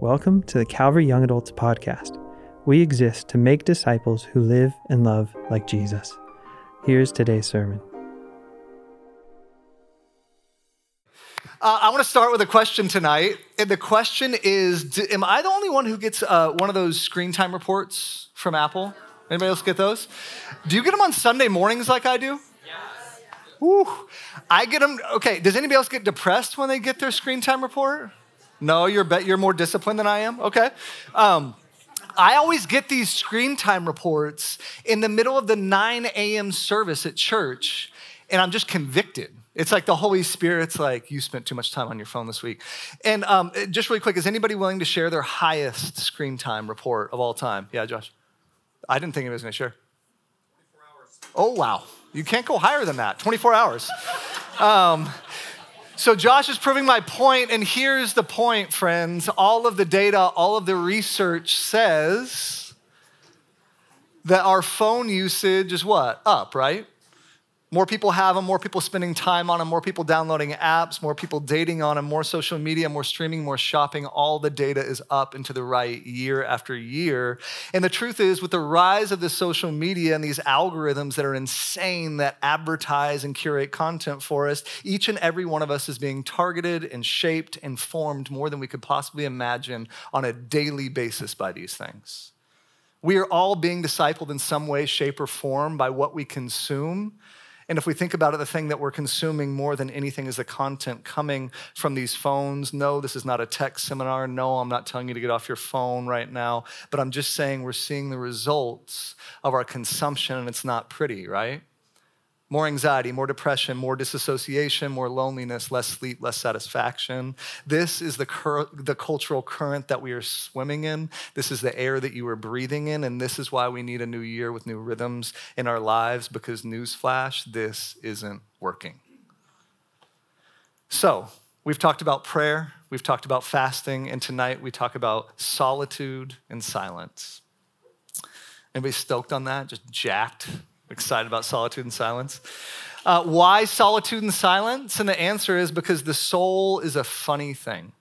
Welcome to the Calvary Young Adults Podcast. We exist to make disciples who live and love like Jesus. Here's today's sermon. Uh, I want to start with a question tonight. And the question is do, Am I the only one who gets uh, one of those screen time reports from Apple? Anybody else get those? Do you get them on Sunday mornings like I do? Yes. Woo. I get them. Okay, does anybody else get depressed when they get their screen time report? No, you're, be- you're more disciplined than I am? Okay. Um, I always get these screen time reports in the middle of the 9 a.m. service at church, and I'm just convicted. It's like the Holy Spirit's like, you spent too much time on your phone this week. And um, just really quick, is anybody willing to share their highest screen time report of all time? Yeah, Josh. I didn't think he was going to share. 24 hours. Oh, wow. You can't go higher than that. 24 hours. um, so, Josh is proving my point, and here's the point, friends. All of the data, all of the research says that our phone usage is what? Up, right? More people have them, more people spending time on them, more people downloading apps, more people dating on them, more social media, more streaming, more shopping. All the data is up and to the right year after year. And the truth is, with the rise of the social media and these algorithms that are insane that advertise and curate content for us, each and every one of us is being targeted and shaped and formed more than we could possibly imagine on a daily basis by these things. We are all being discipled in some way, shape, or form by what we consume. And if we think about it, the thing that we're consuming more than anything is the content coming from these phones. No, this is not a tech seminar. No, I'm not telling you to get off your phone right now. But I'm just saying we're seeing the results of our consumption, and it's not pretty, right? More anxiety, more depression, more disassociation, more loneliness, less sleep, less satisfaction. This is the, cur- the cultural current that we are swimming in. This is the air that you are breathing in. And this is why we need a new year with new rhythms in our lives because, newsflash, this isn't working. So, we've talked about prayer, we've talked about fasting, and tonight we talk about solitude and silence. Anybody stoked on that? Just jacked? Excited about solitude and silence. Uh, why solitude and silence? And the answer is because the soul is a funny thing.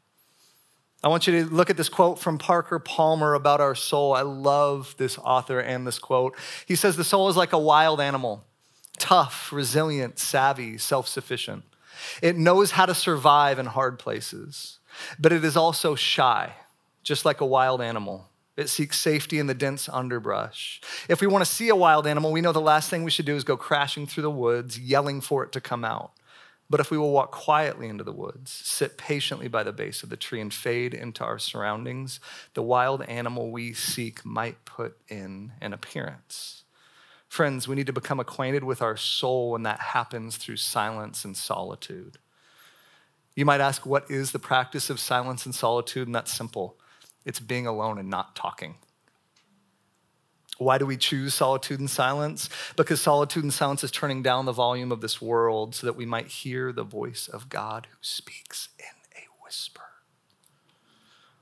I want you to look at this quote from Parker Palmer about our soul. I love this author and this quote. He says, The soul is like a wild animal, tough, resilient, savvy, self sufficient. It knows how to survive in hard places, but it is also shy, just like a wild animal. It seeks safety in the dense underbrush. If we want to see a wild animal, we know the last thing we should do is go crashing through the woods, yelling for it to come out. But if we will walk quietly into the woods, sit patiently by the base of the tree, and fade into our surroundings, the wild animal we seek might put in an appearance. Friends, we need to become acquainted with our soul, and that happens through silence and solitude. You might ask, what is the practice of silence and solitude? And that's simple it's being alone and not talking. Why do we choose solitude and silence? Because solitude and silence is turning down the volume of this world so that we might hear the voice of God who speaks in a whisper.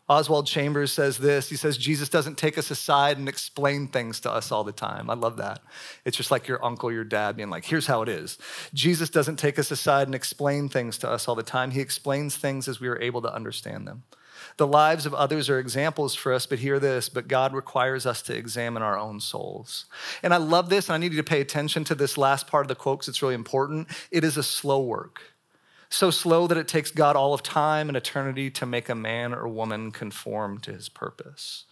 Oswald Chambers says this. He says, Jesus doesn't take us aside and explain things to us all the time. I love that. It's just like your uncle, your dad being like, here's how it is. Jesus doesn't take us aside and explain things to us all the time. He explains things as we are able to understand them. The lives of others are examples for us, but hear this, but God requires us to examine our own souls. And I love this, and I need you to pay attention to this last part of the quote because it's really important. It is a slow work. So slow that it takes God all of time and eternity to make a man or woman conform to his purpose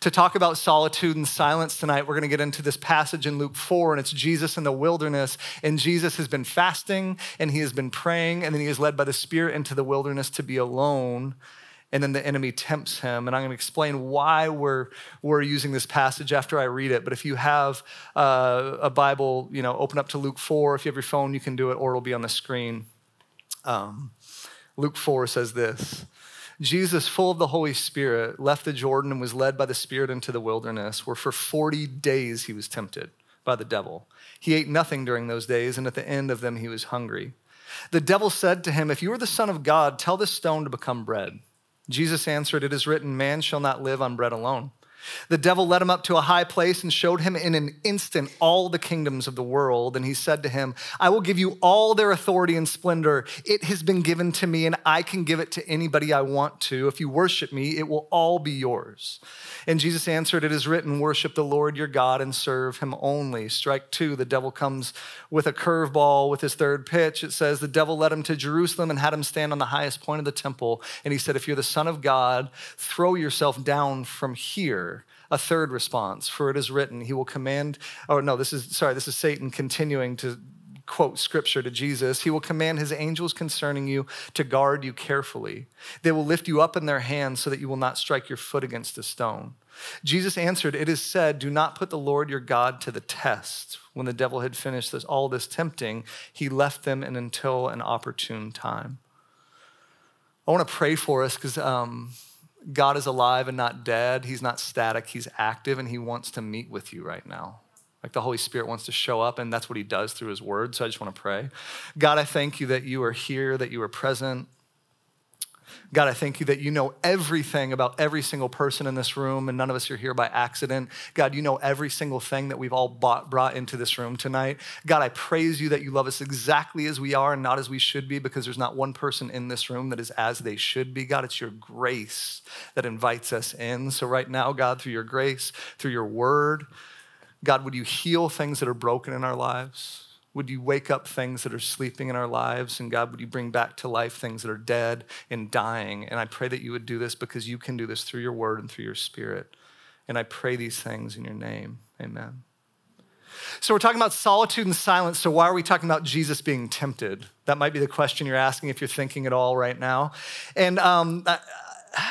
to talk about solitude and silence tonight, we're going to get into this passage in Luke 4, and it's Jesus in the wilderness. And Jesus has been fasting and he has been praying, and then he is led by the Spirit into the wilderness to be alone and then the enemy tempts him. And I'm going to explain why we're, we're using this passage after I read it. But if you have uh, a Bible, you know, open up to Luke 4. If you have your phone, you can do it, or it'll be on the screen. Um, Luke 4 says this Jesus, full of the Holy Spirit, left the Jordan and was led by the Spirit into the wilderness, where for 40 days he was tempted by the devil. He ate nothing during those days, and at the end of them he was hungry. The devil said to him, If you are the Son of God, tell this stone to become bread. Jesus answered, It is written, Man shall not live on bread alone, The devil led him up to a high place and showed him in an instant all the kingdoms of the world. And he said to him, I will give you all their authority and splendor. It has been given to me, and I can give it to anybody I want to. If you worship me, it will all be yours. And Jesus answered, It is written, Worship the Lord your God and serve him only. Strike two, the devil comes with a curveball with his third pitch. It says, The devil led him to Jerusalem and had him stand on the highest point of the temple. And he said, If you're the Son of God, throw yourself down from here a third response for it is written he will command oh no this is sorry this is satan continuing to quote scripture to Jesus, he will command his angels concerning you to guard you carefully. They will lift you up in their hands so that you will not strike your foot against a stone. Jesus answered, It is said, Do not put the Lord your God to the test. When the devil had finished this, all this tempting, he left them and until an opportune time. I want to pray for us because um, God is alive and not dead. He's not static, He's active, and He wants to meet with you right now. Like the Holy Spirit wants to show up, and that's what He does through His Word. So I just want to pray. God, I thank you that you are here, that you are present. God, I thank you that you know everything about every single person in this room, and none of us are here by accident. God, you know every single thing that we've all bought, brought into this room tonight. God, I praise you that you love us exactly as we are and not as we should be, because there's not one person in this room that is as they should be. God, it's your grace that invites us in. So, right now, God, through your grace, through your word, God, would you heal things that are broken in our lives? Would you wake up things that are sleeping in our lives? And God, would you bring back to life things that are dead and dying? And I pray that you would do this because you can do this through your word and through your spirit. And I pray these things in your name. Amen. So, we're talking about solitude and silence. So, why are we talking about Jesus being tempted? That might be the question you're asking if you're thinking at all right now. And um,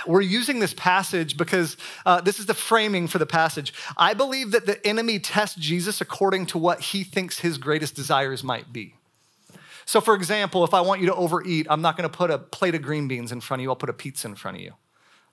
we're using this passage because uh, this is the framing for the passage. I believe that the enemy tests Jesus according to what he thinks his greatest desires might be. So, for example, if I want you to overeat, I'm not going to put a plate of green beans in front of you, I'll put a pizza in front of you.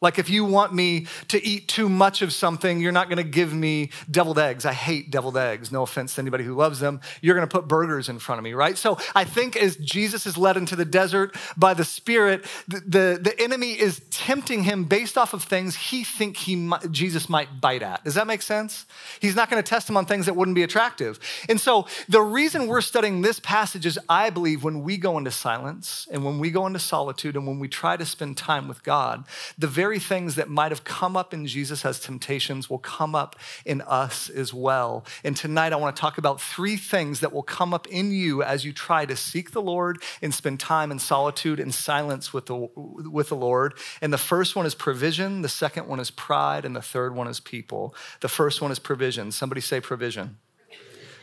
Like, if you want me to eat too much of something, you're not gonna give me deviled eggs. I hate deviled eggs. No offense to anybody who loves them. You're gonna put burgers in front of me, right? So I think as Jesus is led into the desert by the Spirit, the, the, the enemy is tempting him based off of things he think he Jesus might bite at. Does that make sense? He's not gonna test him on things that wouldn't be attractive. And so the reason we're studying this passage is I believe when we go into silence and when we go into solitude and when we try to spend time with God, the very very things that might have come up in Jesus as temptations will come up in us as well. And tonight I want to talk about three things that will come up in you as you try to seek the Lord and spend time in solitude and silence with the, with the Lord. And the first one is provision, the second one is pride, and the third one is people. The first one is provision. Somebody say provision.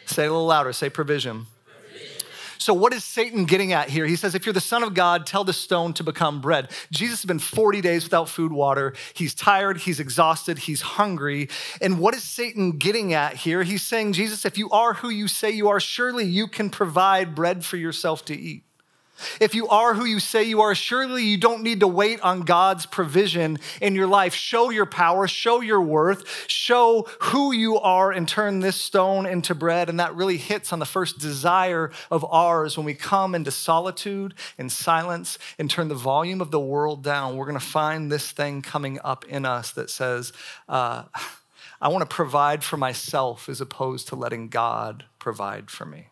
Say it a little louder. Say provision. So, what is Satan getting at here? He says, if you're the Son of God, tell the stone to become bread. Jesus has been 40 days without food, water. He's tired, he's exhausted, he's hungry. And what is Satan getting at here? He's saying, Jesus, if you are who you say you are, surely you can provide bread for yourself to eat. If you are who you say you are, surely you don't need to wait on God's provision in your life. Show your power, show your worth, show who you are, and turn this stone into bread. And that really hits on the first desire of ours when we come into solitude and silence and turn the volume of the world down. We're going to find this thing coming up in us that says, uh, I want to provide for myself as opposed to letting God provide for me.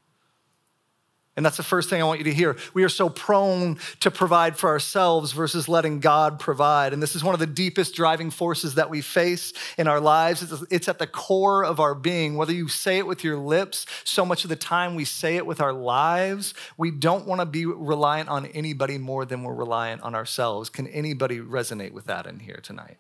And that's the first thing I want you to hear. We are so prone to provide for ourselves versus letting God provide. And this is one of the deepest driving forces that we face in our lives. It's at the core of our being. Whether you say it with your lips, so much of the time we say it with our lives. We don't want to be reliant on anybody more than we're reliant on ourselves. Can anybody resonate with that in here tonight?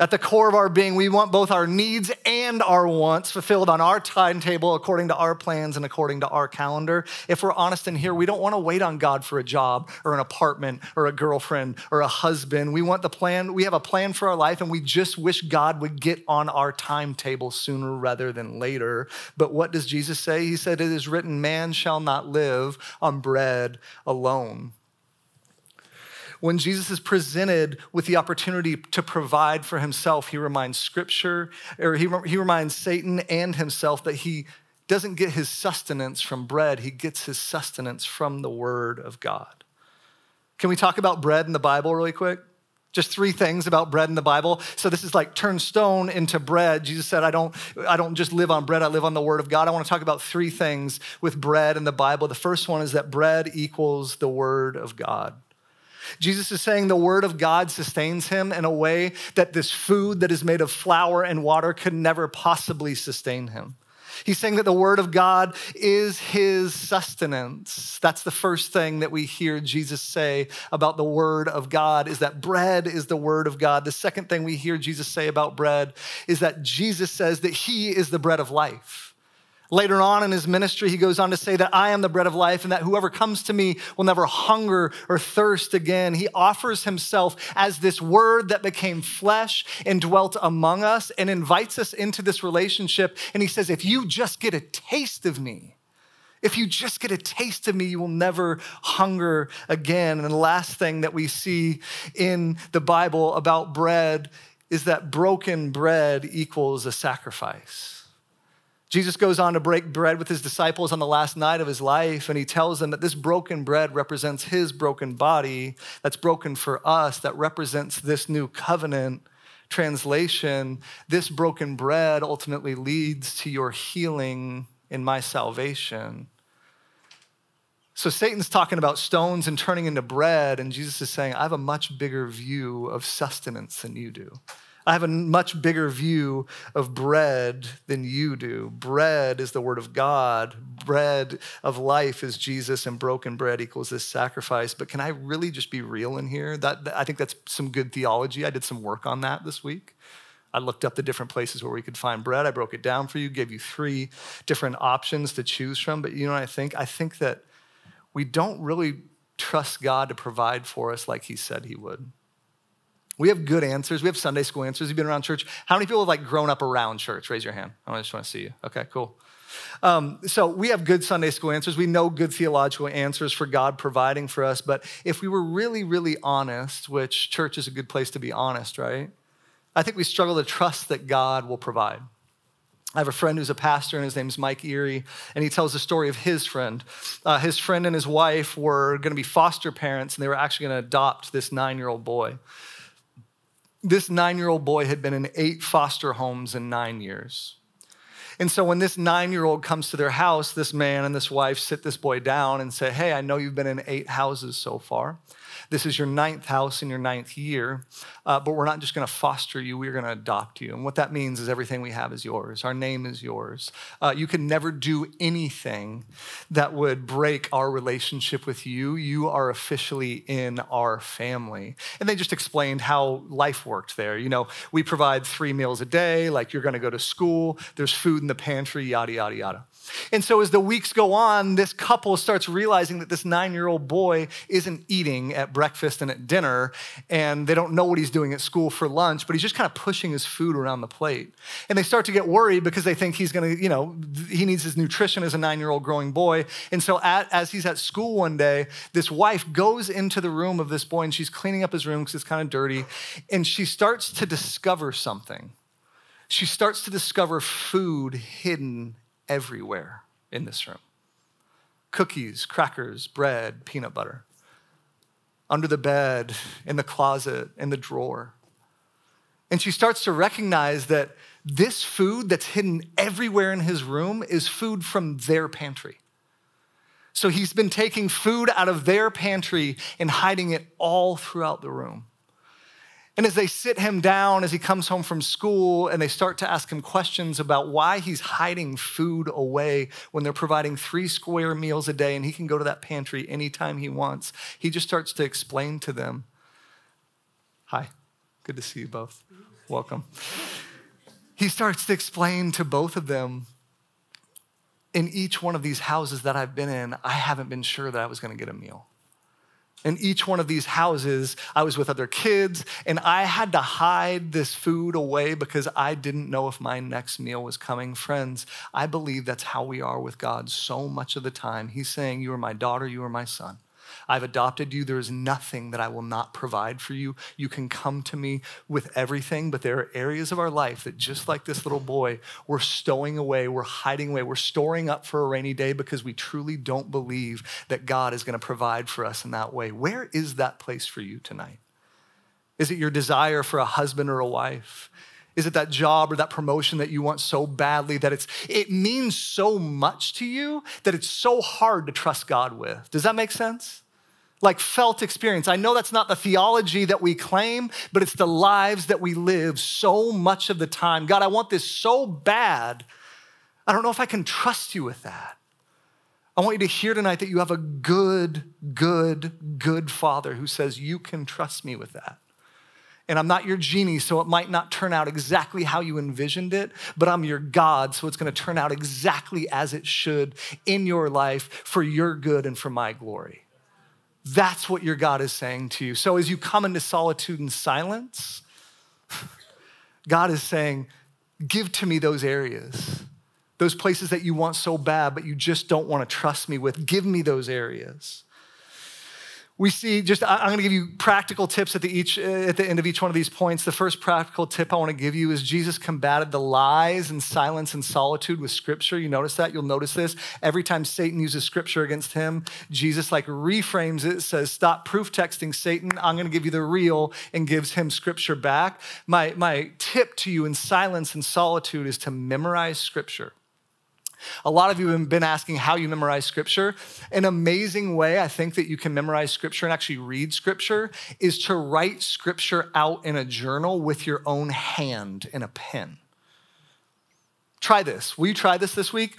At the core of our being, we want both our needs and our wants fulfilled on our timetable according to our plans and according to our calendar. If we're honest in here, we don't want to wait on God for a job or an apartment or a girlfriend or a husband. We want the plan, we have a plan for our life and we just wish God would get on our timetable sooner rather than later. But what does Jesus say? He said, It is written, man shall not live on bread alone when Jesus is presented with the opportunity to provide for himself, he reminds Scripture, or he, he reminds Satan and himself that he doesn't get his sustenance from bread, he gets his sustenance from the Word of God. Can we talk about bread in the Bible really quick? Just three things about bread in the Bible. So this is like turn stone into bread. Jesus said, I don't, I don't just live on bread, I live on the word of God. I want to talk about three things with bread in the Bible. The first one is that bread equals the word of God. Jesus is saying the word of God sustains him in a way that this food that is made of flour and water could never possibly sustain him. He's saying that the word of God is his sustenance. That's the first thing that we hear Jesus say about the word of God is that bread is the word of God. The second thing we hear Jesus say about bread is that Jesus says that he is the bread of life. Later on in his ministry, he goes on to say that I am the bread of life and that whoever comes to me will never hunger or thirst again. He offers himself as this word that became flesh and dwelt among us and invites us into this relationship. And he says, If you just get a taste of me, if you just get a taste of me, you will never hunger again. And the last thing that we see in the Bible about bread is that broken bread equals a sacrifice. Jesus goes on to break bread with his disciples on the last night of his life, and he tells them that this broken bread represents his broken body that's broken for us, that represents this new covenant. Translation this broken bread ultimately leads to your healing in my salvation. So Satan's talking about stones and turning into bread, and Jesus is saying, I have a much bigger view of sustenance than you do. I have a much bigger view of bread than you do. Bread is the word of God. Bread of life is Jesus, and broken bread equals this sacrifice. But can I really just be real in here? That, I think that's some good theology. I did some work on that this week. I looked up the different places where we could find bread. I broke it down for you, gave you three different options to choose from. But you know what I think? I think that we don't really trust God to provide for us like He said He would. We have good answers. We have Sunday school answers. You've been around church. How many people have like grown up around church? Raise your hand. I just want to see you. Okay, cool. Um, so we have good Sunday school answers. We know good theological answers for God providing for us. But if we were really, really honest, which church is a good place to be honest, right? I think we struggle to trust that God will provide. I have a friend who's a pastor, and his name is Mike Erie, and he tells the story of his friend. Uh, his friend and his wife were going to be foster parents, and they were actually going to adopt this nine year old boy. This nine year old boy had been in eight foster homes in nine years. And so when this nine year old comes to their house, this man and this wife sit this boy down and say, Hey, I know you've been in eight houses so far. This is your ninth house in your ninth year, uh, but we're not just going to foster you, we're going to adopt you. And what that means is everything we have is yours. Our name is yours. Uh, you can never do anything that would break our relationship with you. You are officially in our family. And they just explained how life worked there. You know, we provide three meals a day, like you're going to go to school, there's food in the pantry, yada, yada, yada. And so as the weeks go on, this couple starts realizing that this nine year old boy isn't eating at breakfast and at dinner, and they don't know what he's doing at school for lunch, but he's just kind of pushing his food around the plate. And they start to get worried because they think he's gonna, you know, he needs his nutrition as a nine year old growing boy. And so at, as he's at school one day, this wife goes into the room of this boy and she's cleaning up his room because it's kind of dirty, and she starts to discover something. She starts to discover food hidden everywhere in this room cookies, crackers, bread, peanut butter. Under the bed, in the closet, in the drawer. And she starts to recognize that this food that's hidden everywhere in his room is food from their pantry. So he's been taking food out of their pantry and hiding it all throughout the room. And as they sit him down as he comes home from school and they start to ask him questions about why he's hiding food away when they're providing three square meals a day and he can go to that pantry anytime he wants, he just starts to explain to them Hi, good to see you both. Welcome. He starts to explain to both of them in each one of these houses that I've been in, I haven't been sure that I was going to get a meal. In each one of these houses, I was with other kids, and I had to hide this food away because I didn't know if my next meal was coming. Friends, I believe that's how we are with God so much of the time. He's saying, You are my daughter, you are my son. I've adopted you. There is nothing that I will not provide for you. You can come to me with everything, but there are areas of our life that, just like this little boy, we're stowing away, we're hiding away, we're storing up for a rainy day because we truly don't believe that God is going to provide for us in that way. Where is that place for you tonight? Is it your desire for a husband or a wife? Is it that job or that promotion that you want so badly that it's it means so much to you that it's so hard to trust God with? Does that make sense? Like felt experience. I know that's not the theology that we claim, but it's the lives that we live so much of the time. God, I want this so bad. I don't know if I can trust you with that. I want you to hear tonight that you have a good, good, good father who says, You can trust me with that. And I'm not your genie, so it might not turn out exactly how you envisioned it, but I'm your God, so it's gonna turn out exactly as it should in your life for your good and for my glory. That's what your God is saying to you. So as you come into solitude and silence, God is saying, Give to me those areas, those places that you want so bad, but you just don't wanna trust me with. Give me those areas we see just i'm going to give you practical tips at the, each, at the end of each one of these points. The first practical tip i want to give you is jesus combated the lies and silence and solitude with scripture. You notice that? You'll notice this. Every time satan uses scripture against him jesus like reframes it says stop proof texting satan. I'm going to give you the real and gives him scripture back. My, my tip to you in silence and solitude is to memorize scripture a lot of you have been asking how you memorize scripture. An amazing way I think that you can memorize scripture and actually read scripture is to write scripture out in a journal with your own hand in a pen. Try this. Will you try this this week?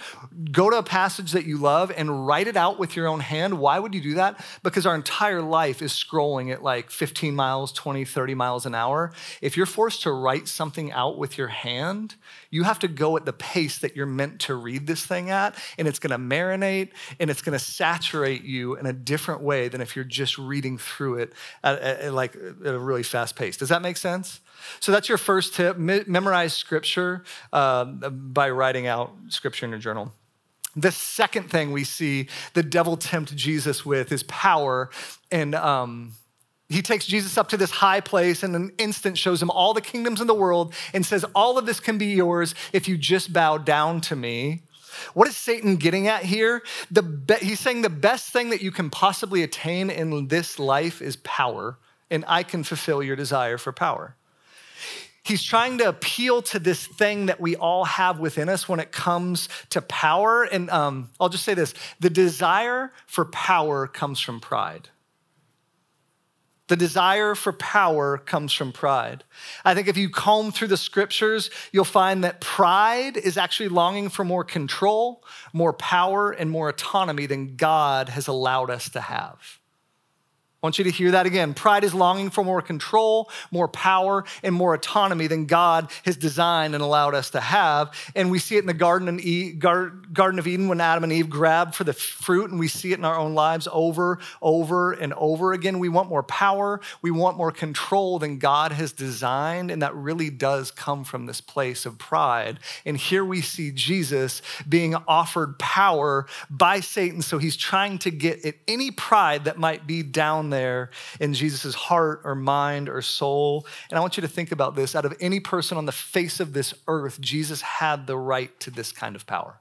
Go to a passage that you love and write it out with your own hand. Why would you do that? Because our entire life is scrolling at like 15 miles, 20, 30 miles an hour. If you're forced to write something out with your hand, you have to go at the pace that you're meant to read this thing at, and it's gonna marinate and it's gonna saturate you in a different way than if you're just reading through it at, at, at like at a really fast pace. Does that make sense? So that's your first tip. Me- memorize scripture uh, by writing out scripture in your journal. The second thing we see the devil tempt Jesus with is power. And um, he takes Jesus up to this high place and in an instant shows him all the kingdoms in the world and says, All of this can be yours if you just bow down to me. What is Satan getting at here? The be- he's saying the best thing that you can possibly attain in this life is power, and I can fulfill your desire for power. He's trying to appeal to this thing that we all have within us when it comes to power. And um, I'll just say this the desire for power comes from pride. The desire for power comes from pride. I think if you comb through the scriptures, you'll find that pride is actually longing for more control, more power, and more autonomy than God has allowed us to have. I want you to hear that again. Pride is longing for more control, more power, and more autonomy than God has designed and allowed us to have. And we see it in the Garden, of Eden when Adam and Eve grabbed for the fruit, and we see it in our own lives over, over, and over again. We want more power, we want more control than God has designed, and that really does come from this place of pride. And here we see Jesus being offered power by Satan, so he's trying to get at any pride that might be down there in Jesus' heart or mind or soul. And I want you to think about this. Out of any person on the face of this earth, Jesus had the right to this kind of power.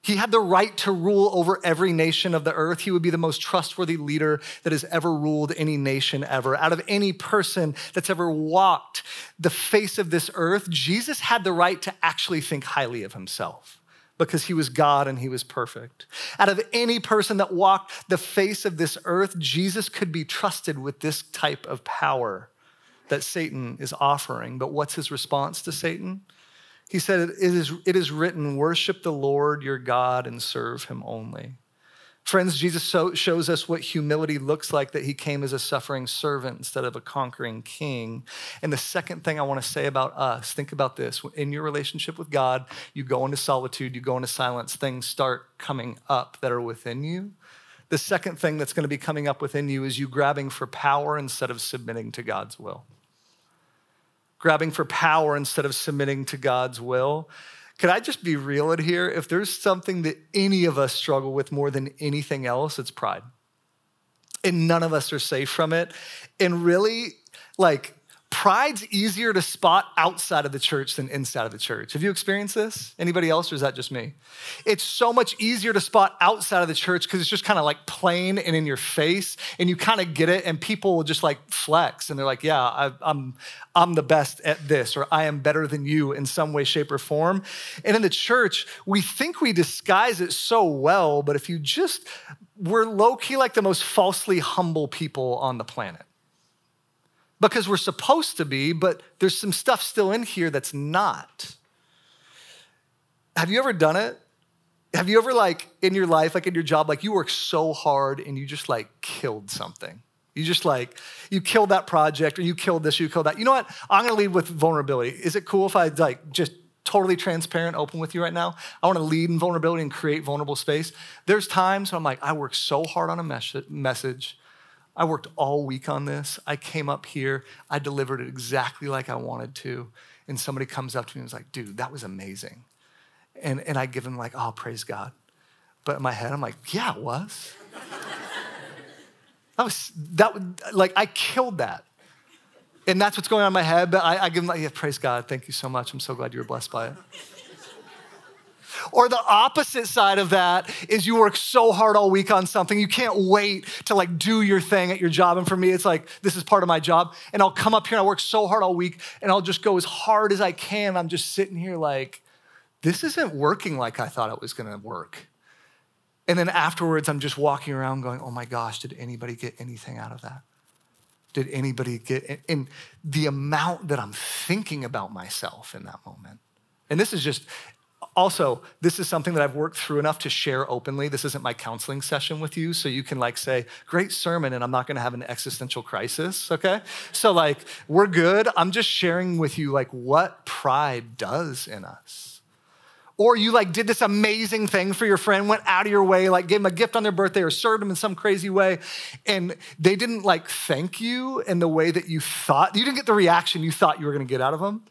He had the right to rule over every nation of the earth. He would be the most trustworthy leader that has ever ruled any nation ever. Out of any person that's ever walked the face of this earth, Jesus had the right to actually think highly of himself because he was God and he was perfect. Out of any person that walked the face of this earth, Jesus could be trusted with this type of power that Satan is offering. But what's his response to Satan? He said, It is, it is written, worship the Lord your God and serve him only. Friends, Jesus so, shows us what humility looks like that he came as a suffering servant instead of a conquering king. And the second thing I want to say about us think about this. In your relationship with God, you go into solitude, you go into silence, things start coming up that are within you. The second thing that's going to be coming up within you is you grabbing for power instead of submitting to God's will. Grabbing for power instead of submitting to God's will. Could I just be real in here? If there's something that any of us struggle with more than anything else, it's pride. And none of us are safe from it. And really, like, pride's easier to spot outside of the church than inside of the church. Have you experienced this? Anybody else, or is that just me? It's so much easier to spot outside of the church because it's just kind of like plain and in your face, and you kind of get it, and people will just like flex, and they're like, "Yeah, I, I'm, I'm the best at this," or "I am better than you in some way, shape, or form." And in the church, we think we disguise it so well, but if you just, we're low key like the most falsely humble people on the planet because we're supposed to be, but there's some stuff still in here that's not. Have you ever done it? Have you ever, like, in your life, like in your job, like you work so hard and you just like killed something? You just like, you killed that project or you killed this, you killed that. You know what? I'm gonna lead with vulnerability. Is it cool if I like just totally transparent, open with you right now? I wanna lead in vulnerability and create vulnerable space. There's times when I'm like, I work so hard on a mes- message I worked all week on this. I came up here, I delivered it exactly like I wanted to. And somebody comes up to me and is like, dude, that was amazing. And, and I give them like, oh, praise God. But in my head, I'm like, yeah, it was. that was, that, like, I killed that. And that's what's going on in my head. But I, I give them like, yeah, praise God. Thank you so much. I'm so glad you were blessed by it. Or the opposite side of that is you work so hard all week on something, you can't wait to like do your thing at your job. And for me, it's like, this is part of my job. And I'll come up here and I work so hard all week and I'll just go as hard as I can. I'm just sitting here like, this isn't working like I thought it was gonna work. And then afterwards, I'm just walking around going, oh my gosh, did anybody get anything out of that? Did anybody get, in the amount that I'm thinking about myself in that moment. And this is just also, this is something that I've worked through enough to share openly. This isn't my counseling session with you, so you can like say, great sermon, and I'm not gonna have an existential crisis, okay? So, like, we're good. I'm just sharing with you, like, what pride does in us. Or you like did this amazing thing for your friend, went out of your way, like gave them a gift on their birthday or served them in some crazy way, and they didn't like thank you in the way that you thought. You didn't get the reaction you thought you were gonna get out of them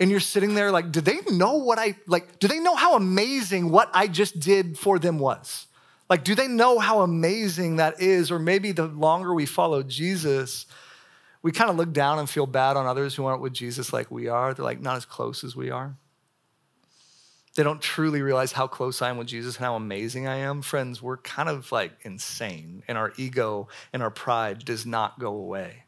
and you're sitting there like, do they know what I, like, do they know how amazing what I just did for them was? Like, do they know how amazing that is? Or maybe the longer we follow Jesus, we kind of look down and feel bad on others who aren't with Jesus like we are. They're like not as close as we are. They don't truly realize how close I am with Jesus and how amazing I am. Friends, we're kind of like insane, and our ego and our pride does not go away.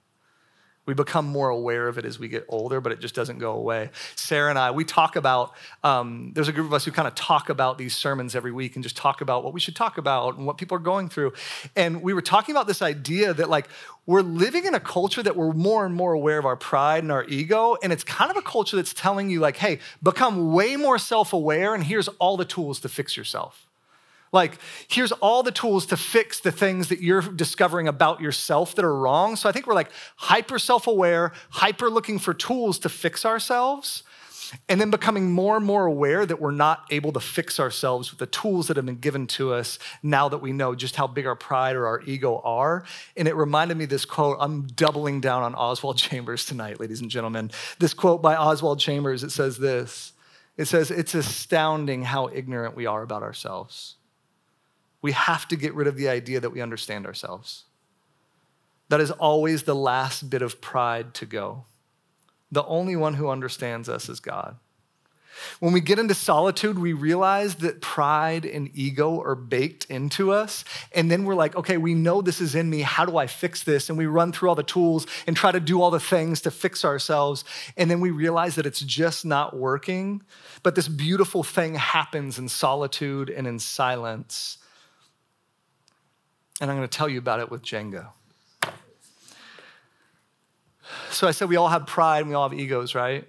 We become more aware of it as we get older, but it just doesn't go away. Sarah and I, we talk about, um, there's a group of us who kind of talk about these sermons every week and just talk about what we should talk about and what people are going through. And we were talking about this idea that, like, we're living in a culture that we're more and more aware of our pride and our ego. And it's kind of a culture that's telling you, like, hey, become way more self aware, and here's all the tools to fix yourself. Like, here's all the tools to fix the things that you're discovering about yourself that are wrong. So I think we're like hyper self aware, hyper looking for tools to fix ourselves, and then becoming more and more aware that we're not able to fix ourselves with the tools that have been given to us now that we know just how big our pride or our ego are. And it reminded me this quote. I'm doubling down on Oswald Chambers tonight, ladies and gentlemen. This quote by Oswald Chambers, it says this. It says, It's astounding how ignorant we are about ourselves we have to get rid of the idea that we understand ourselves. That is always the last bit of pride to go. The only one who understands us is God. When we get into solitude, we realize that pride and ego are baked into us. And then we're like, okay, we know this is in me. How do I fix this? And we run through all the tools and try to do all the things to fix ourselves. And then we realize that it's just not working. But this beautiful thing happens in solitude and in silence and I'm going to tell you about it with Jenga. So I said we all have pride and we all have egos, right?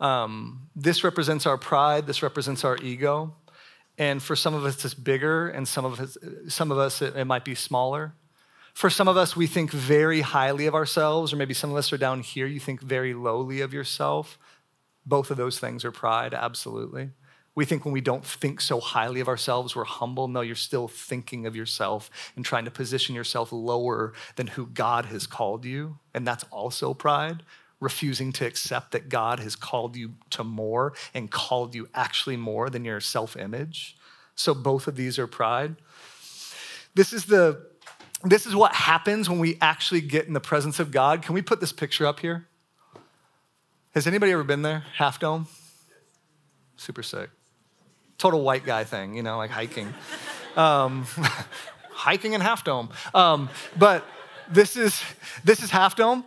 Um, this represents our pride, this represents our ego. And for some of us, it's bigger, and some of us, some of us it, it might be smaller. For some of us, we think very highly of ourselves, or maybe some of us are down here, you think very lowly of yourself. Both of those things are pride, absolutely. We think when we don't think so highly of ourselves, we're humble. No, you're still thinking of yourself and trying to position yourself lower than who God has called you. And that's also pride, refusing to accept that God has called you to more and called you actually more than your self image. So both of these are pride. This is the this is what happens when we actually get in the presence of God. Can we put this picture up here? Has anybody ever been there? Half Dome? Super sick. Total white guy thing, you know, like hiking. Um, hiking in Half Dome. Um, but this is this is Half Dome,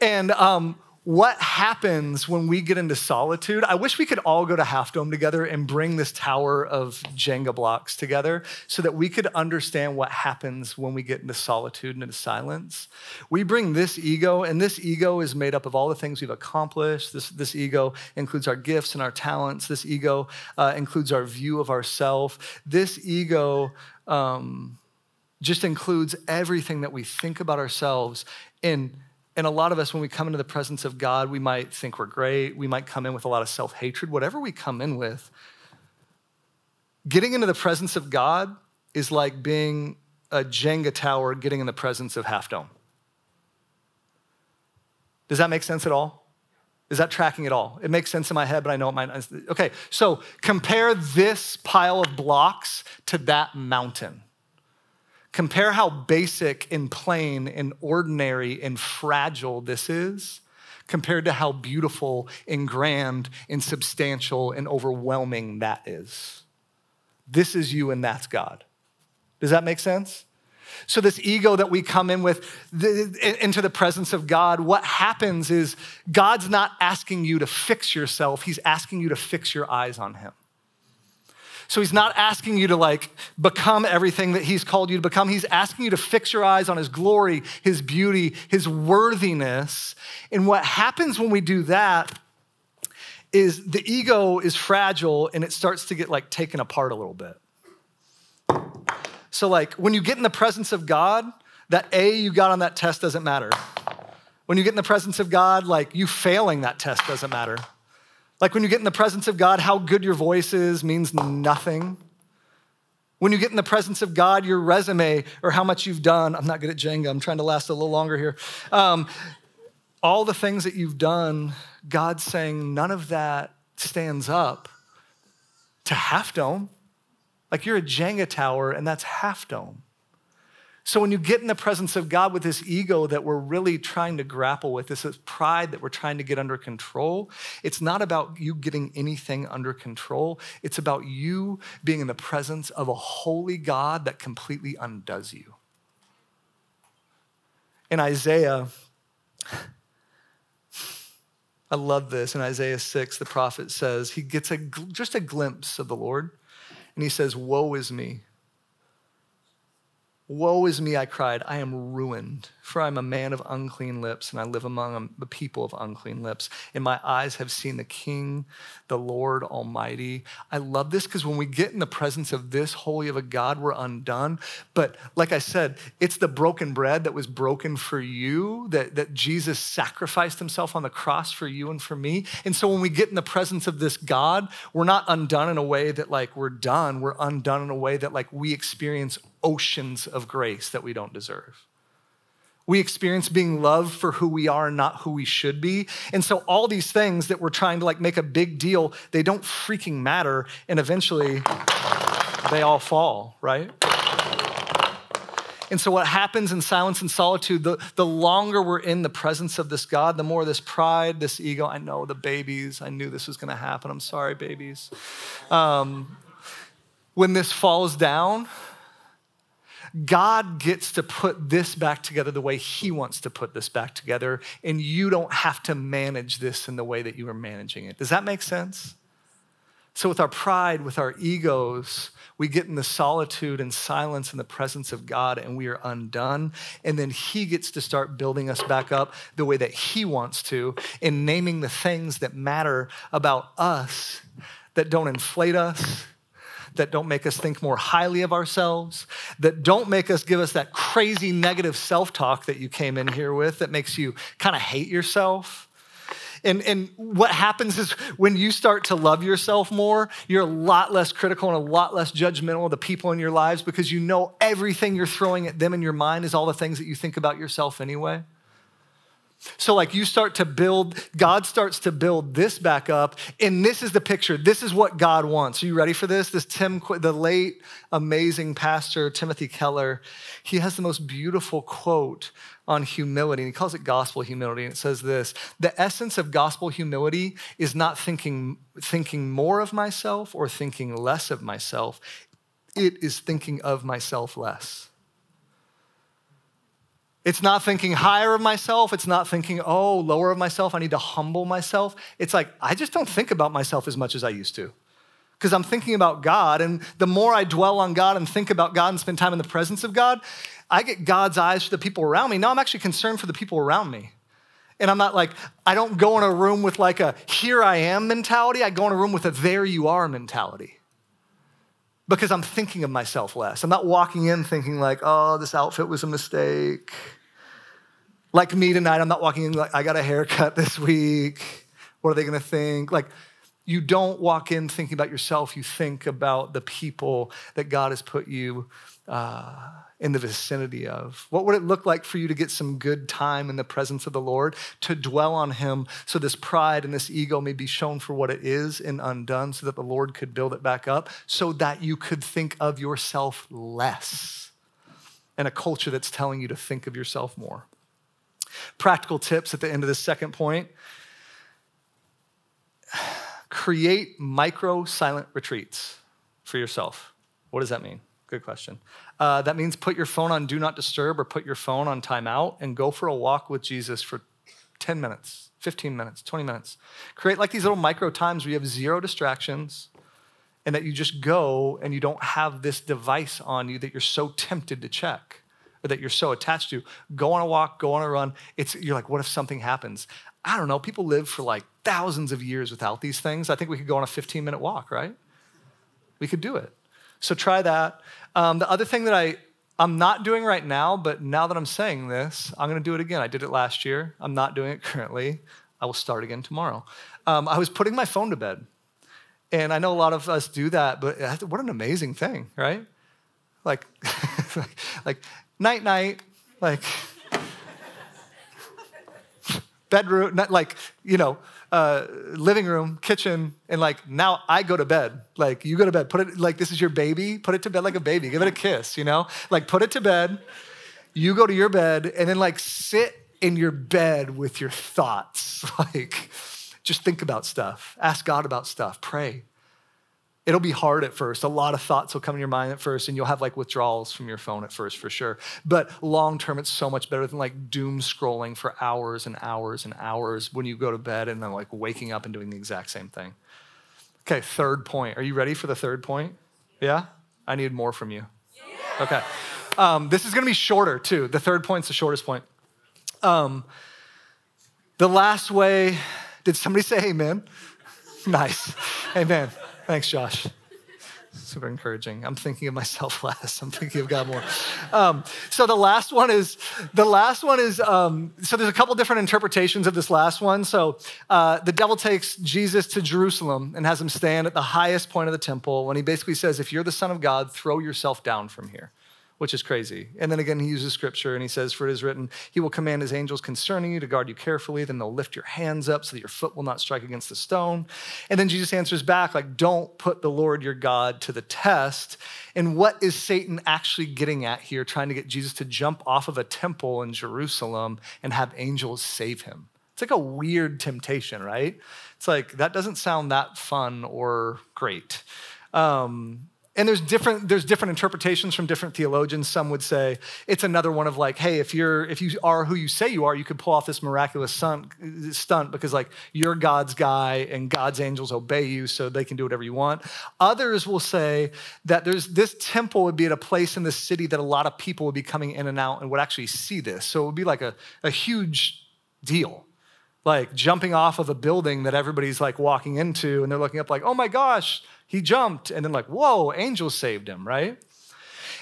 and um, what happens when we get into solitude. I wish we could all go to Half Dome together and bring this tower of Jenga blocks together so that we could understand what happens when we get into solitude and into silence. We bring this ego, and this ego is made up of all the things we've accomplished. This, this ego includes our gifts and our talents. This ego uh, includes our view of ourself. This ego, um, just includes everything that we think about ourselves and and a lot of us, when we come into the presence of God, we might think we're great. We might come in with a lot of self hatred, whatever we come in with. Getting into the presence of God is like being a Jenga tower getting in the presence of Half Dome. Does that make sense at all? Is that tracking at all? It makes sense in my head, but I know it might. not. Okay, so compare this pile of blocks to that mountain. Compare how basic and plain and ordinary and fragile this is compared to how beautiful and grand and substantial and overwhelming that is. This is you and that's God. Does that make sense? So, this ego that we come in with the, into the presence of God, what happens is God's not asking you to fix yourself, He's asking you to fix your eyes on Him. So he's not asking you to like become everything that he's called you to become. He's asking you to fix your eyes on his glory, his beauty, his worthiness. And what happens when we do that is the ego is fragile and it starts to get like taken apart a little bit. So like when you get in the presence of God, that A you got on that test doesn't matter. When you get in the presence of God, like you failing that test doesn't matter. Like when you get in the presence of God, how good your voice is means nothing. When you get in the presence of God, your resume or how much you've done, I'm not good at Jenga, I'm trying to last a little longer here. Um, all the things that you've done, God's saying none of that stands up to half dome. Like you're a Jenga tower, and that's half dome. So when you get in the presence of God with this ego that we're really trying to grapple with, this is pride that we're trying to get under control, it's not about you getting anything under control. It's about you being in the presence of a holy God that completely undoes you. In Isaiah, I love this. In Isaiah 6, the prophet says, he gets a, just a glimpse of the Lord, and he says, Woe is me. Woe is me, I cried. I am ruined, for I am a man of unclean lips, and I live among the people of unclean lips. And my eyes have seen the King, the Lord Almighty. I love this because when we get in the presence of this holy of a God, we're undone. But like I said, it's the broken bread that was broken for you, that, that Jesus sacrificed himself on the cross for you and for me. And so when we get in the presence of this God, we're not undone in a way that like we're done. We're undone in a way that like we experience oceans of grace that we don't deserve. We experience being loved for who we are and not who we should be. And so all these things that we're trying to like make a big deal, they don't freaking matter and eventually they all fall, right? And so, what happens in silence and solitude, the, the longer we're in the presence of this God, the more this pride, this ego, I know the babies, I knew this was gonna happen. I'm sorry, babies. Um, when this falls down, God gets to put this back together the way He wants to put this back together, and you don't have to manage this in the way that you are managing it. Does that make sense? So, with our pride, with our egos, we get in the solitude and silence in the presence of God and we are undone. And then He gets to start building us back up the way that He wants to in naming the things that matter about us that don't inflate us, that don't make us think more highly of ourselves, that don't make us give us that crazy negative self talk that you came in here with that makes you kind of hate yourself. And, and what happens is when you start to love yourself more, you're a lot less critical and a lot less judgmental of the people in your lives because you know everything you're throwing at them in your mind is all the things that you think about yourself anyway. So like, you start to build, God starts to build this back up, and this is the picture. This is what God wants. Are you ready for this? This Tim, the late, amazing pastor, Timothy Keller, he has the most beautiful quote on humility, and he calls it gospel humility. And it says this The essence of gospel humility is not thinking, thinking more of myself or thinking less of myself, it is thinking of myself less. It's not thinking higher of myself. It's not thinking, oh, lower of myself. I need to humble myself. It's like, I just don't think about myself as much as I used to because I'm thinking about God. And the more I dwell on God and think about God and spend time in the presence of God, I get God's eyes for the people around me. Now I'm actually concerned for the people around me. And I'm not like, I don't go in a room with like a here I am mentality. I go in a room with a there you are mentality because I'm thinking of myself less. I'm not walking in thinking like, oh, this outfit was a mistake. Like me tonight, I'm not walking in like, I got a haircut this week. What are they gonna think? Like, you don't walk in thinking about yourself, you think about the people that God has put you uh, in the vicinity of. What would it look like for you to get some good time in the presence of the Lord, to dwell on Him so this pride and this ego may be shown for what it is and undone, so that the Lord could build it back up, so that you could think of yourself less in a culture that's telling you to think of yourself more? Practical tips at the end of this second point create micro silent retreats for yourself. What does that mean? Good question. Uh, that means put your phone on do not disturb or put your phone on timeout and go for a walk with Jesus for 10 minutes, 15 minutes, 20 minutes. Create like these little micro times where you have zero distractions and that you just go and you don't have this device on you that you're so tempted to check that you're so attached to. Go on a walk, go on a run. It's you're like, what if something happens? I don't know. People live for like thousands of years without these things. I think we could go on a 15 minute walk, right? We could do it. So try that. Um, the other thing that I I'm not doing right now, but now that I'm saying this, I'm going to do it again. I did it last year. I'm not doing it currently. I will start again tomorrow. Um, I was putting my phone to bed. And I know a lot of us do that, but what an amazing thing, right? Like, like night night, like bedroom, not like, you know, uh, living room, kitchen, and like now I go to bed. Like you go to bed, put it like this is your baby, put it to bed like a baby, give it a kiss, you know? Like put it to bed, you go to your bed, and then like sit in your bed with your thoughts. Like just think about stuff, ask God about stuff, pray. It'll be hard at first. A lot of thoughts will come in your mind at first, and you'll have like withdrawals from your phone at first for sure. But long term, it's so much better than like doom scrolling for hours and hours and hours when you go to bed and then like waking up and doing the exact same thing. Okay, third point. Are you ready for the third point? Yeah? I need more from you. Okay. Um, this is going to be shorter too. The third point's the shortest point. Um, the last way, did somebody say amen? nice. Amen. Thanks, Josh. Super encouraging. I'm thinking of myself less. I'm thinking of God more. Um, so the last one is the last one is um, so there's a couple different interpretations of this last one. So uh, the devil takes Jesus to Jerusalem and has him stand at the highest point of the temple when he basically says, "If you're the Son of God, throw yourself down from here." Which is crazy. And then again, he uses scripture and he says, For it is written, He will command His angels concerning you to guard you carefully. Then they'll lift your hands up so that your foot will not strike against the stone. And then Jesus answers back, like, Don't put the Lord your God to the test. And what is Satan actually getting at here, trying to get Jesus to jump off of a temple in Jerusalem and have angels save him? It's like a weird temptation, right? It's like, that doesn't sound that fun or great. Um, and there's different there's different interpretations from different theologians. Some would say it's another one of like hey if you're if you are who you say you are you could pull off this miraculous stunt, because like you're god's guy and god's angels obey you so they can do whatever you want. Others will say that there's this temple would be at a place in the city that a lot of people would be coming in and out and would actually see this. So it would be like a, a huge deal like jumping off of a building that everybody's like walking into and they're looking up like oh my gosh he jumped and then like whoa angels saved him right?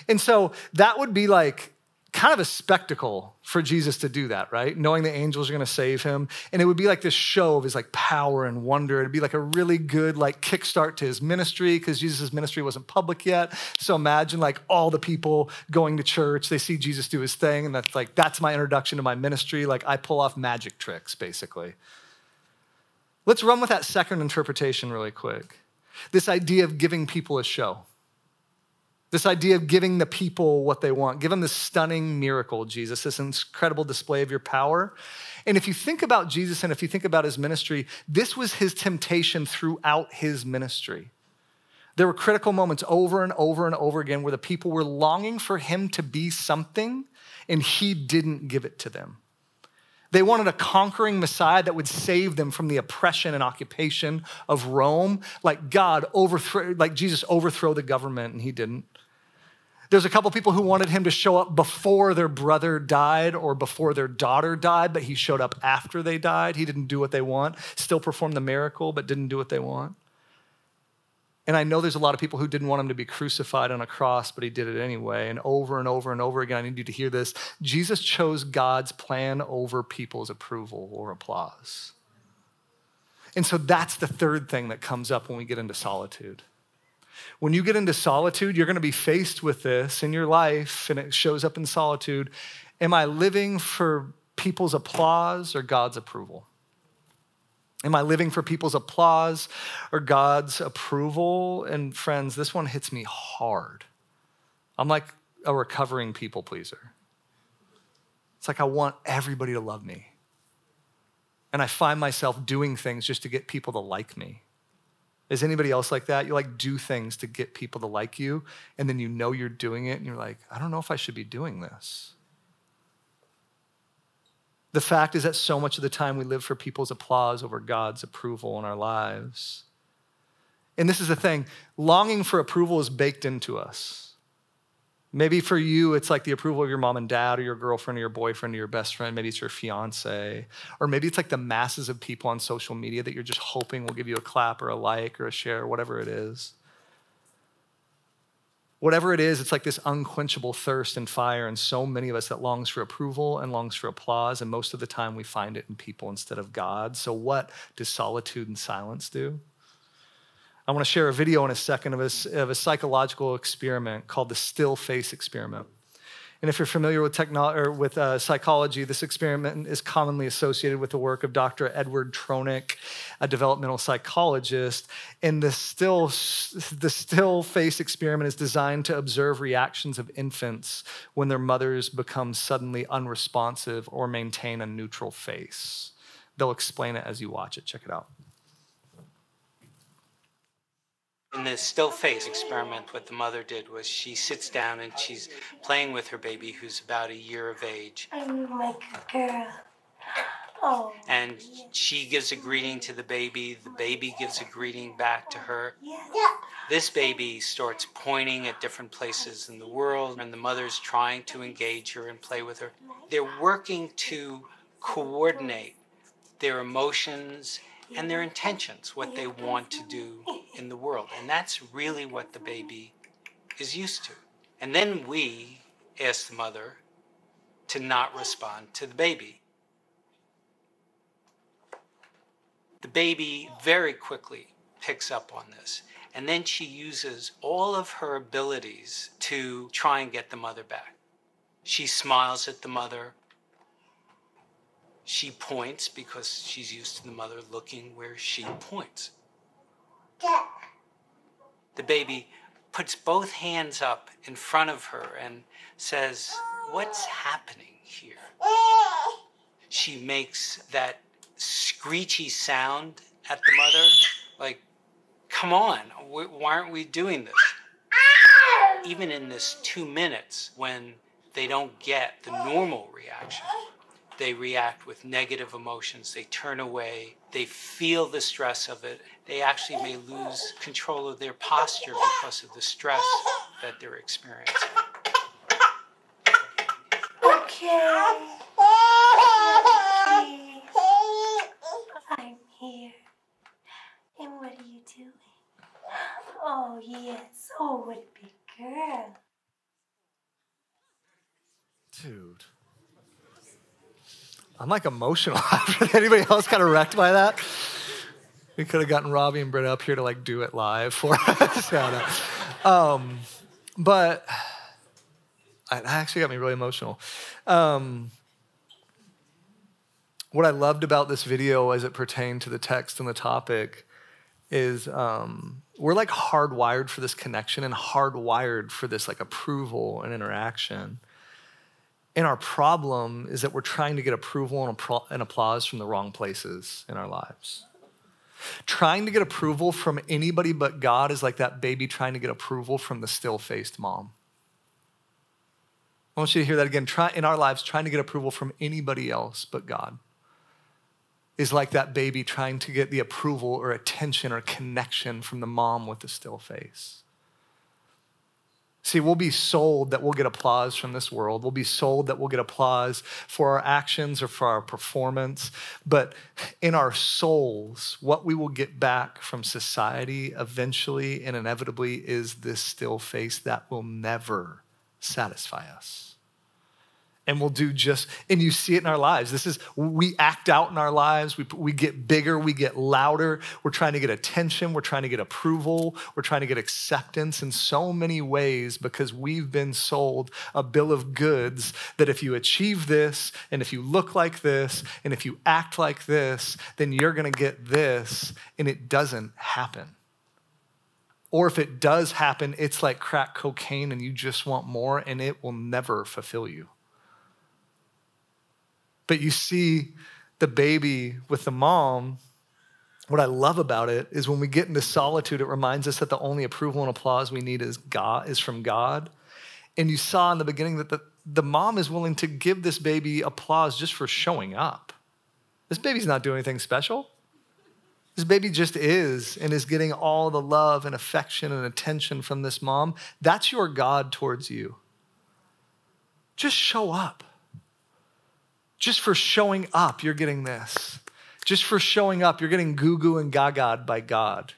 And so that would be like kind of a spectacle for Jesus to do that, right? Knowing the angels are going to save him. And it would be like this show of his like power and wonder. It'd be like a really good like kickstart to his ministry because Jesus' ministry wasn't public yet. So imagine like all the people going to church, they see Jesus do his thing and that's like that's my introduction to my ministry. Like I pull off magic tricks basically. Let's run with that second interpretation really quick. This idea of giving people a show. This idea of giving the people what they want. Give them this stunning miracle, Jesus, this incredible display of your power. And if you think about Jesus and if you think about his ministry, this was his temptation throughout his ministry. There were critical moments over and over and over again where the people were longing for him to be something and he didn't give it to them. They wanted a conquering Messiah that would save them from the oppression and occupation of Rome, like God overthrow, like Jesus overthrow the government, and he didn't. There's a couple people who wanted him to show up before their brother died or before their daughter died, but he showed up after they died. He didn't do what they want, still performed the miracle, but didn't do what they want. And I know there's a lot of people who didn't want him to be crucified on a cross, but he did it anyway. And over and over and over again, I need you to hear this Jesus chose God's plan over people's approval or applause. And so that's the third thing that comes up when we get into solitude. When you get into solitude, you're going to be faced with this in your life, and it shows up in solitude. Am I living for people's applause or God's approval? Am I living for people's applause or God's approval? And friends, this one hits me hard. I'm like a recovering people pleaser. It's like I want everybody to love me. And I find myself doing things just to get people to like me. Is anybody else like that? You like do things to get people to like you, and then you know you're doing it, and you're like, I don't know if I should be doing this. The fact is that so much of the time we live for people's applause over God's approval in our lives. And this is the thing longing for approval is baked into us. Maybe for you, it's like the approval of your mom and dad, or your girlfriend, or your boyfriend, or your best friend. Maybe it's your fiance. Or maybe it's like the masses of people on social media that you're just hoping will give you a clap, or a like, or a share, or whatever it is. Whatever it is, it's like this unquenchable thirst and fire in so many of us that longs for approval and longs for applause. And most of the time, we find it in people instead of God. So, what does solitude and silence do? I want to share a video in a second of a, of a psychological experiment called the still face experiment. And if you're familiar with, techno- or with uh, psychology, this experiment is commonly associated with the work of Dr. Edward Tronick, a developmental psychologist. And the still, the still face experiment is designed to observe reactions of infants when their mothers become suddenly unresponsive or maintain a neutral face. They'll explain it as you watch it. Check it out. In the still face experiment, what the mother did was she sits down and she's playing with her baby who's about a year of age. I'm like a girl. Oh. And she gives a greeting to the baby. The baby gives a greeting back to her. Yeah. This baby starts pointing at different places in the world, and the mother's trying to engage her and play with her. They're working to coordinate their emotions and their intentions, what they want to do in the world. And that's really what the baby is used to. And then we ask the mother to not respond to the baby. The baby very quickly picks up on this. And then she uses all of her abilities to try and get the mother back. She smiles at the mother. She points because she's used to the mother looking where she points. The baby puts both hands up in front of her and says, What's happening here? She makes that screechy sound at the mother, like, Come on, why aren't we doing this? Even in this two minutes when they don't get the normal reaction they react with negative emotions. They turn away. They feel the stress of it. They actually may lose control of their posture because of the stress that they're experiencing. Okay. I'm here. And what are you doing? Oh, yes. Oh, what a big girl. Dude, I'm like emotional. Anybody else kind of wrecked by that? We could have gotten Robbie and Britta up here to like do it live for us. yeah, no. um, but it actually got me really emotional. Um, what I loved about this video as it pertained to the text and the topic is um, we're like hardwired for this connection and hardwired for this like approval and interaction. And our problem is that we're trying to get approval and applause from the wrong places in our lives. Trying to get approval from anybody but God is like that baby trying to get approval from the still faced mom. I want you to hear that again. Try, in our lives, trying to get approval from anybody else but God is like that baby trying to get the approval or attention or connection from the mom with the still face. See, we'll be sold that we'll get applause from this world. We'll be sold that we'll get applause for our actions or for our performance. But in our souls, what we will get back from society eventually and inevitably is this still face that will never satisfy us and we'll do just, and you see it in our lives. This is, we act out in our lives. We, we get bigger, we get louder. We're trying to get attention, we're trying to get approval, we're trying to get acceptance in so many ways because we've been sold a bill of goods that if you achieve this, and if you look like this, and if you act like this, then you're gonna get this, and it doesn't happen. Or if it does happen, it's like crack cocaine and you just want more and it will never fulfill you. But you see the baby with the mom. What I love about it is when we get into solitude, it reminds us that the only approval and applause we need is God is from God. And you saw in the beginning that the, the mom is willing to give this baby applause just for showing up. This baby's not doing anything special. This baby just is and is getting all the love and affection and attention from this mom. That's your God towards you. Just show up. Just for showing up, you're getting this. Just for showing up, you're getting goo goo and gaga by God.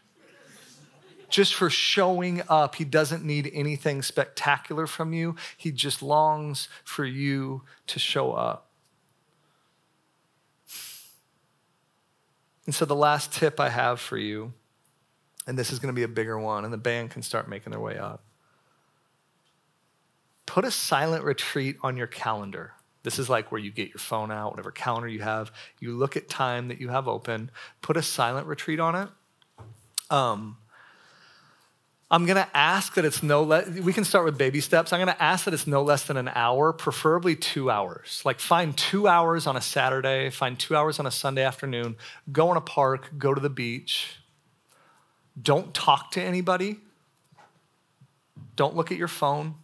Just for showing up, He doesn't need anything spectacular from you. He just longs for you to show up. And so, the last tip I have for you, and this is going to be a bigger one, and the band can start making their way up. Put a silent retreat on your calendar. This is like where you get your phone out, whatever calendar you have. You look at time that you have open, put a silent retreat on it. Um, I'm going to ask that it's no less, we can start with baby steps. I'm going to ask that it's no less than an hour, preferably two hours. Like find two hours on a Saturday, find two hours on a Sunday afternoon, go in a park, go to the beach. Don't talk to anybody. Don't look at your phone.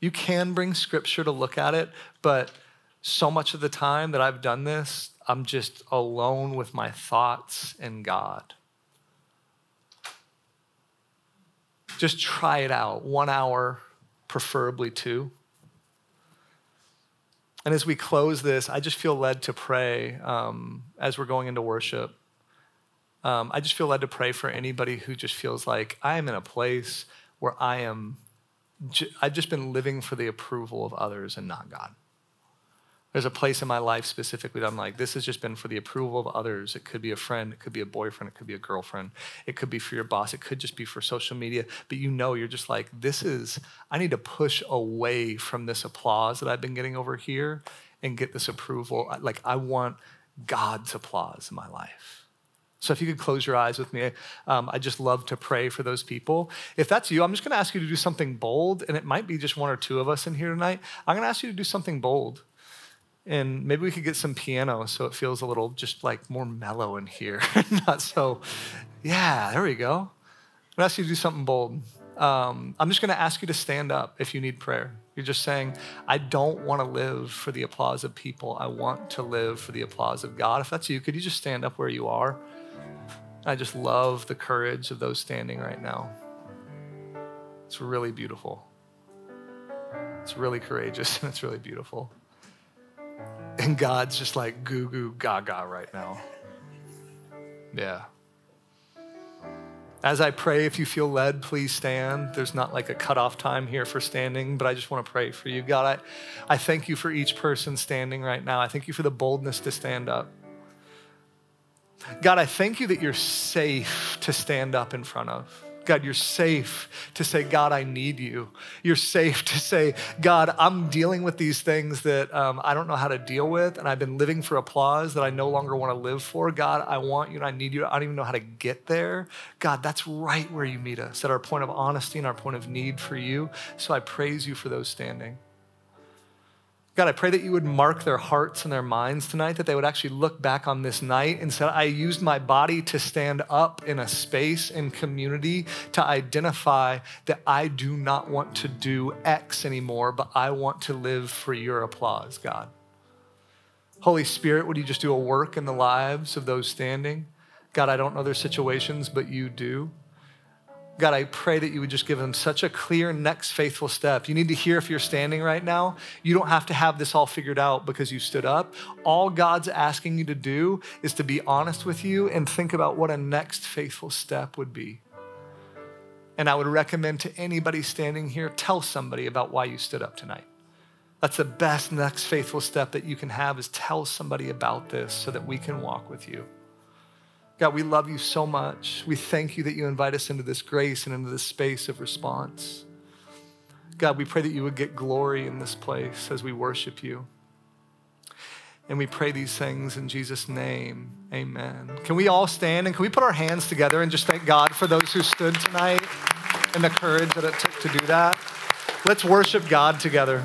You can bring scripture to look at it, but so much of the time that I've done this, I'm just alone with my thoughts and God. Just try it out. One hour, preferably two. And as we close this, I just feel led to pray um, as we're going into worship. Um, I just feel led to pray for anybody who just feels like I am in a place where I am I've just been living for the approval of others and not God. There's a place in my life specifically that I'm like, this has just been for the approval of others. It could be a friend, it could be a boyfriend, it could be a girlfriend, it could be for your boss, it could just be for social media. But you know, you're just like, this is, I need to push away from this applause that I've been getting over here and get this approval. Like, I want God's applause in my life. So if you could close your eyes with me, um, I just love to pray for those people. If that's you, I'm just going to ask you to do something bold, and it might be just one or two of us in here tonight. I'm going to ask you to do something bold. And maybe we could get some piano so it feels a little just like more mellow in here. Not so, yeah, there we go. I'm going to ask you to do something bold. Um, I'm just going to ask you to stand up if you need prayer. You're just saying, I don't want to live for the applause of people. I want to live for the applause of God. If that's you, could you just stand up where you are? I just love the courage of those standing right now. It's really beautiful. It's really courageous and it's really beautiful. And God's just like goo goo gaga right now. Yeah. As I pray, if you feel led, please stand. There's not like a cutoff time here for standing, but I just want to pray for you. God, I, I thank you for each person standing right now. I thank you for the boldness to stand up. God, I thank you that you're safe to stand up in front of. God, you're safe to say, God, I need you. You're safe to say, God, I'm dealing with these things that um, I don't know how to deal with, and I've been living for applause that I no longer want to live for. God, I want you and I need you. I don't even know how to get there. God, that's right where you meet us, at our point of honesty and our point of need for you. So I praise you for those standing. God, I pray that you would mark their hearts and their minds tonight, that they would actually look back on this night and say, I used my body to stand up in a space and community to identify that I do not want to do X anymore, but I want to live for your applause, God. Holy Spirit, would you just do a work in the lives of those standing? God, I don't know their situations, but you do. God, I pray that you would just give them such a clear next faithful step. You need to hear if you're standing right now. You don't have to have this all figured out because you stood up. All God's asking you to do is to be honest with you and think about what a next faithful step would be. And I would recommend to anybody standing here, tell somebody about why you stood up tonight. That's the best next faithful step that you can have is tell somebody about this so that we can walk with you. God, we love you so much. We thank you that you invite us into this grace and into this space of response. God, we pray that you would get glory in this place as we worship you. And we pray these things in Jesus' name. Amen. Can we all stand and can we put our hands together and just thank God for those who stood tonight and the courage that it took to do that? Let's worship God together.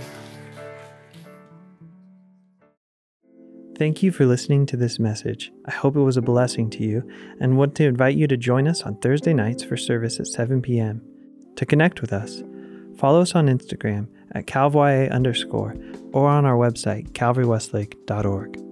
Thank you for listening to this message. I hope it was a blessing to you and want to invite you to join us on Thursday nights for service at 7 p.m. To connect with us, follow us on Instagram at calvya underscore or on our website calvarywestlake.org.